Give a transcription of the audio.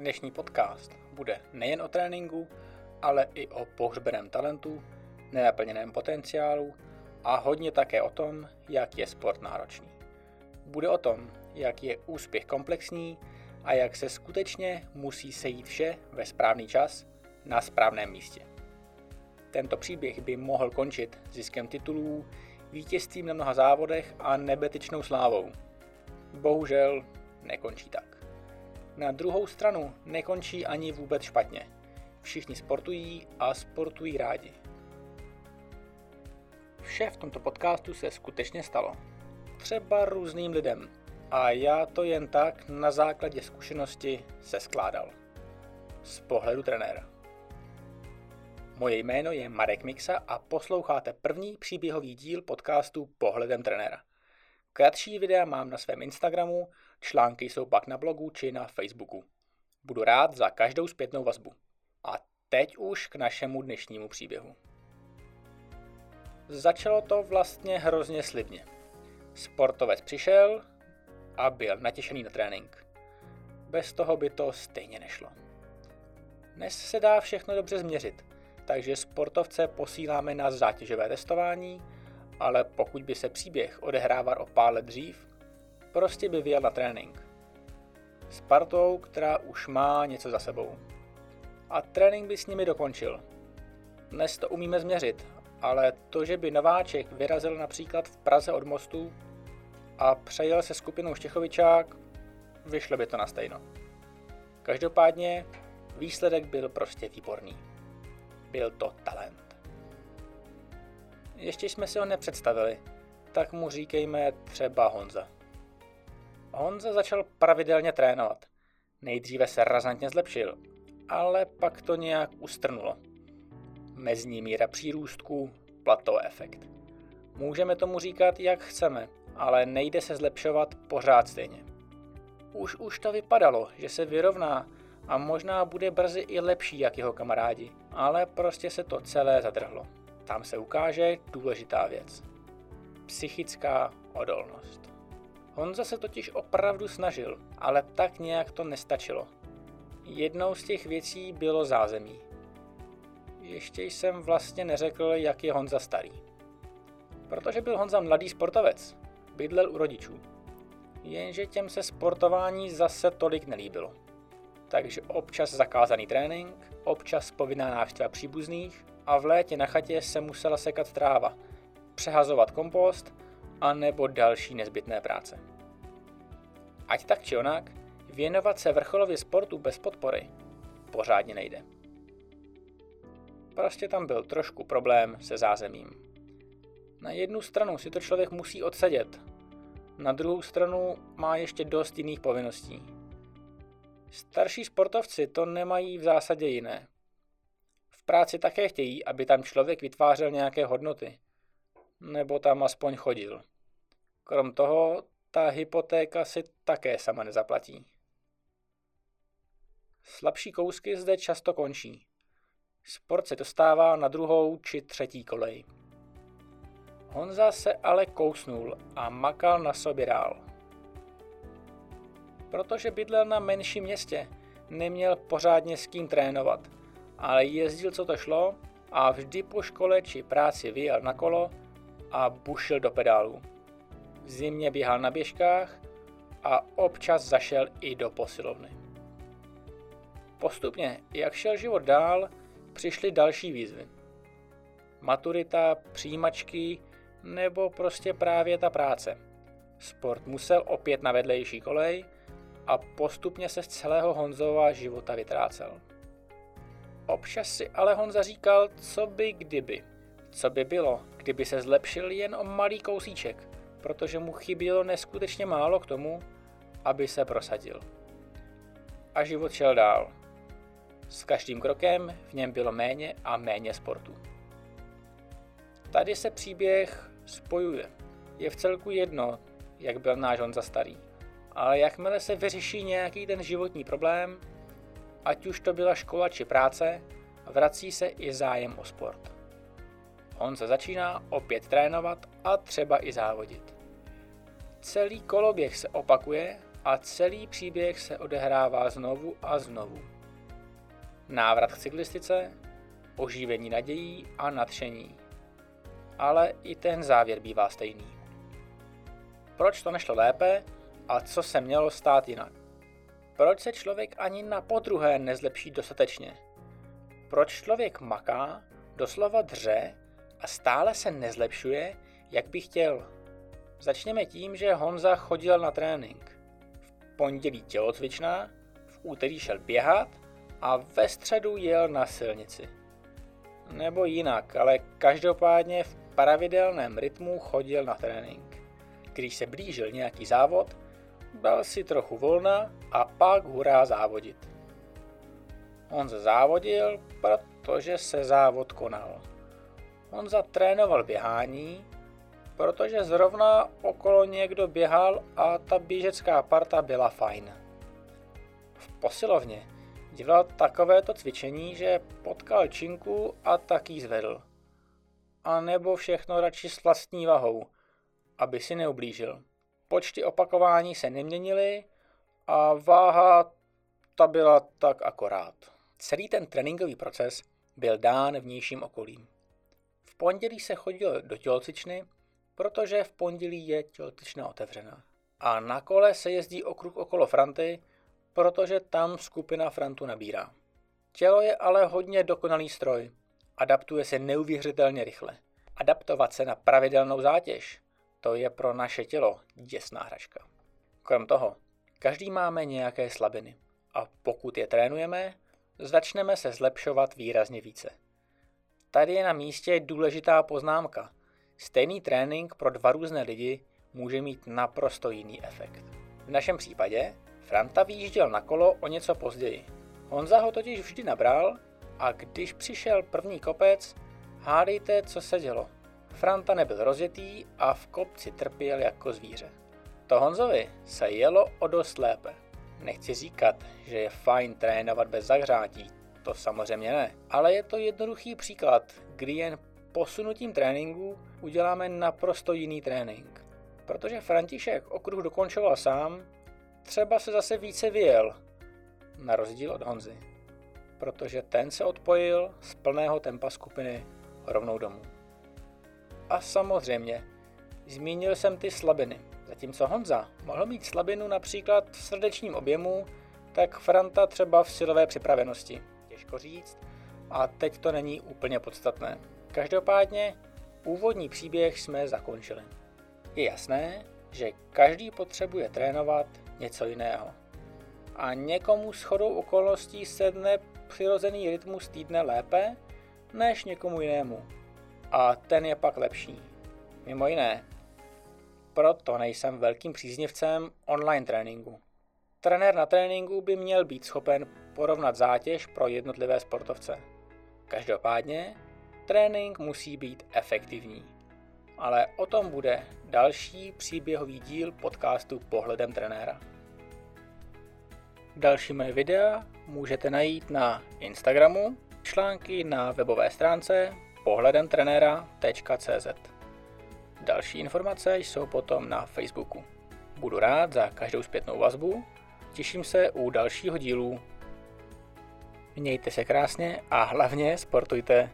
Dnešní podcast bude nejen o tréninku, ale i o pohřbeném talentu, nenaplněném potenciálu a hodně také o tom, jak je sport náročný. Bude o tom, jak je úspěch komplexní a jak se skutečně musí sejít vše ve správný čas na správném místě. Tento příběh by mohl končit ziskem titulů, vítězstvím na mnoha závodech a nebetyčnou slávou. Bohužel nekončí tak. Na druhou stranu nekončí ani vůbec špatně. Všichni sportují a sportují rádi. Vše v tomto podcastu se skutečně stalo. Třeba různým lidem. A já to jen tak na základě zkušenosti se skládal. Z pohledu trenéra. Moje jméno je Marek Mixa a posloucháte první příběhový díl podcastu Pohledem trenéra. Kratší videa mám na svém Instagramu, články jsou pak na blogu či na Facebooku. Budu rád za každou zpětnou vazbu. A teď už k našemu dnešnímu příběhu. Začalo to vlastně hrozně slibně. Sportovec přišel a byl natěšený na trénink. Bez toho by to stejně nešlo. Dnes se dá všechno dobře změřit, takže sportovce posíláme na zátěžové testování, ale pokud by se příběh odehrával o pár let dřív, prostě by vyjel na trénink. S partou, která už má něco za sebou. A trénink by s nimi dokončil. Dnes to umíme změřit, ale to, že by nováček vyrazil například v Praze od mostu a přejel se skupinou Štěchovičák, vyšlo by to na stejno. Každopádně výsledek byl prostě výborný. Byl to talent. Ještě jsme si ho nepředstavili, tak mu říkejme třeba Honza. Honza začal pravidelně trénovat. Nejdříve se razantně zlepšil, ale pak to nějak ustrnulo. Mezní míra přírůstku, plato efekt. Můžeme tomu říkat, jak chceme, ale nejde se zlepšovat pořád stejně. Už už to vypadalo, že se vyrovná a možná bude brzy i lepší jak jeho kamarádi, ale prostě se to celé zadrhlo. Tam se ukáže důležitá věc. Psychická odolnost. Honza se totiž opravdu snažil, ale tak nějak to nestačilo. Jednou z těch věcí bylo zázemí. Ještě jsem vlastně neřekl, jak je Honza starý. Protože byl Honza mladý sportovec, bydlel u rodičů. Jenže těm se sportování zase tolik nelíbilo. Takže občas zakázaný trénink, občas povinná návštěva příbuzných a v létě na chatě se musela sekat tráva, přehazovat kompost a nebo další nezbytné práce. Ať tak či onak, věnovat se vrcholově sportu bez podpory pořádně nejde. Prostě tam byl trošku problém se zázemím. Na jednu stranu si to člověk musí odsedět, na druhou stranu má ještě dost jiných povinností. Starší sportovci to nemají v zásadě jiné. V práci také chtějí, aby tam člověk vytvářel nějaké hodnoty. Nebo tam aspoň chodil. Krom toho, ta hypotéka si také sama nezaplatí. Slabší kousky zde často končí. Sport se dostává na druhou či třetí kolej. Honza se ale kousnul a makal na sobě dál. Protože bydlel na menším městě, neměl pořádně s kým trénovat, ale jezdil co to šlo a vždy po škole či práci vyjel na kolo a bušil do pedálů. V zimě běhal na běžkách a občas zašel i do posilovny. Postupně, jak šel život dál, přišly další výzvy. Maturita, přijímačky nebo prostě právě ta práce. Sport musel opět na vedlejší kolej a postupně se z celého Honzova života vytrácel. Občas si ale Honza říkal, co by kdyby. Co by bylo, kdyby se zlepšil jen o malý kousíček, protože mu chybělo neskutečně málo k tomu, aby se prosadil. A život šel dál. S každým krokem v něm bylo méně a méně sportu. Tady se příběh spojuje. Je v celku jedno, jak byl náš Honza starý. Ale jakmile se vyřeší nějaký ten životní problém, ať už to byla škola či práce, vrací se i zájem o sport. On se začíná opět trénovat a třeba i závodit. Celý koloběh se opakuje a celý příběh se odehrává znovu a znovu. Návrat k cyklistice, oživení nadějí a nadšení. Ale i ten závěr bývá stejný. Proč to nešlo lépe a co se mělo stát jinak? Proč se člověk ani na podruhé nezlepší dostatečně? Proč člověk maká, doslova dře a stále se nezlepšuje, jak by chtěl? Začněme tím, že Honza chodil na trénink. V pondělí tělocvičná, v úterý šel běhat a ve středu jel na silnici. Nebo jinak, ale každopádně v pravidelném rytmu chodil na trénink. Když se blížil nějaký závod, dal si trochu volna a pak hurá závodit. On závodil, protože se závod konal. On zatrénoval běhání, protože zrovna okolo někdo běhal a ta běžecká parta byla fajn. V posilovně dělal takovéto cvičení, že potkal činku a taky zvedl. A nebo všechno radši s vlastní vahou, aby si neublížil. Počty opakování se neměnily a váha ta byla tak akorát. Celý ten tréninkový proces byl dán vnějším okolím. Pondělí se chodil do tělocvičny, protože v pondělí je tělocvična otevřená. A na kole se jezdí okruh okolo Franty, protože tam skupina Frantu nabírá. Tělo je ale hodně dokonalý stroj. Adaptuje se neuvěřitelně rychle. Adaptovat se na pravidelnou zátěž, to je pro naše tělo děsná hračka. Krom toho, každý máme nějaké slabiny. A pokud je trénujeme, začneme se zlepšovat výrazně více. Tady je na místě důležitá poznámka. Stejný trénink pro dva různé lidi může mít naprosto jiný efekt. V našem případě Franta vyjížděl na kolo o něco později. Honza ho totiž vždy nabral a když přišel první kopec, hádejte, co se dělo. Franta nebyl rozjetý a v kopci trpěl jako zvíře. To Honzovi se jelo o dost lépe. Nechci říkat, že je fajn trénovat bez zahřátí, to samozřejmě ne, ale je to jednoduchý příklad, kdy jen posunutím tréninku uděláme naprosto jiný trénink. Protože František okruh dokončoval sám, třeba se zase více vyjel, na rozdíl od Honzy, protože ten se odpojil z plného tempa skupiny rovnou domů. A samozřejmě, zmínil jsem ty slabiny. Zatímco Honza mohl mít slabinu například v srdečním objemu, tak Franta třeba v silové připravenosti. Těžko říct, a teď to není úplně podstatné. Každopádně úvodní příběh jsme zakončili. Je jasné, že každý potřebuje trénovat něco jiného. A někomu s chodou okolností sedne přirozený rytmus týdne lépe, než někomu jinému. A ten je pak lepší. Mimo jiné, proto nejsem velkým příznivcem online tréninku. Trenér na tréninku by měl být schopen porovnat zátěž pro jednotlivé sportovce. Každopádně, trénink musí být efektivní. Ale o tom bude další příběhový díl podcastu Pohledem trenéra. Další moje videa můžete najít na Instagramu, články na webové stránce pohledemtrenéra.cz. Další informace jsou potom na Facebooku. Budu rád za každou zpětnou vazbu, těším se u dalšího dílu. Mějte se krásně a hlavně sportujte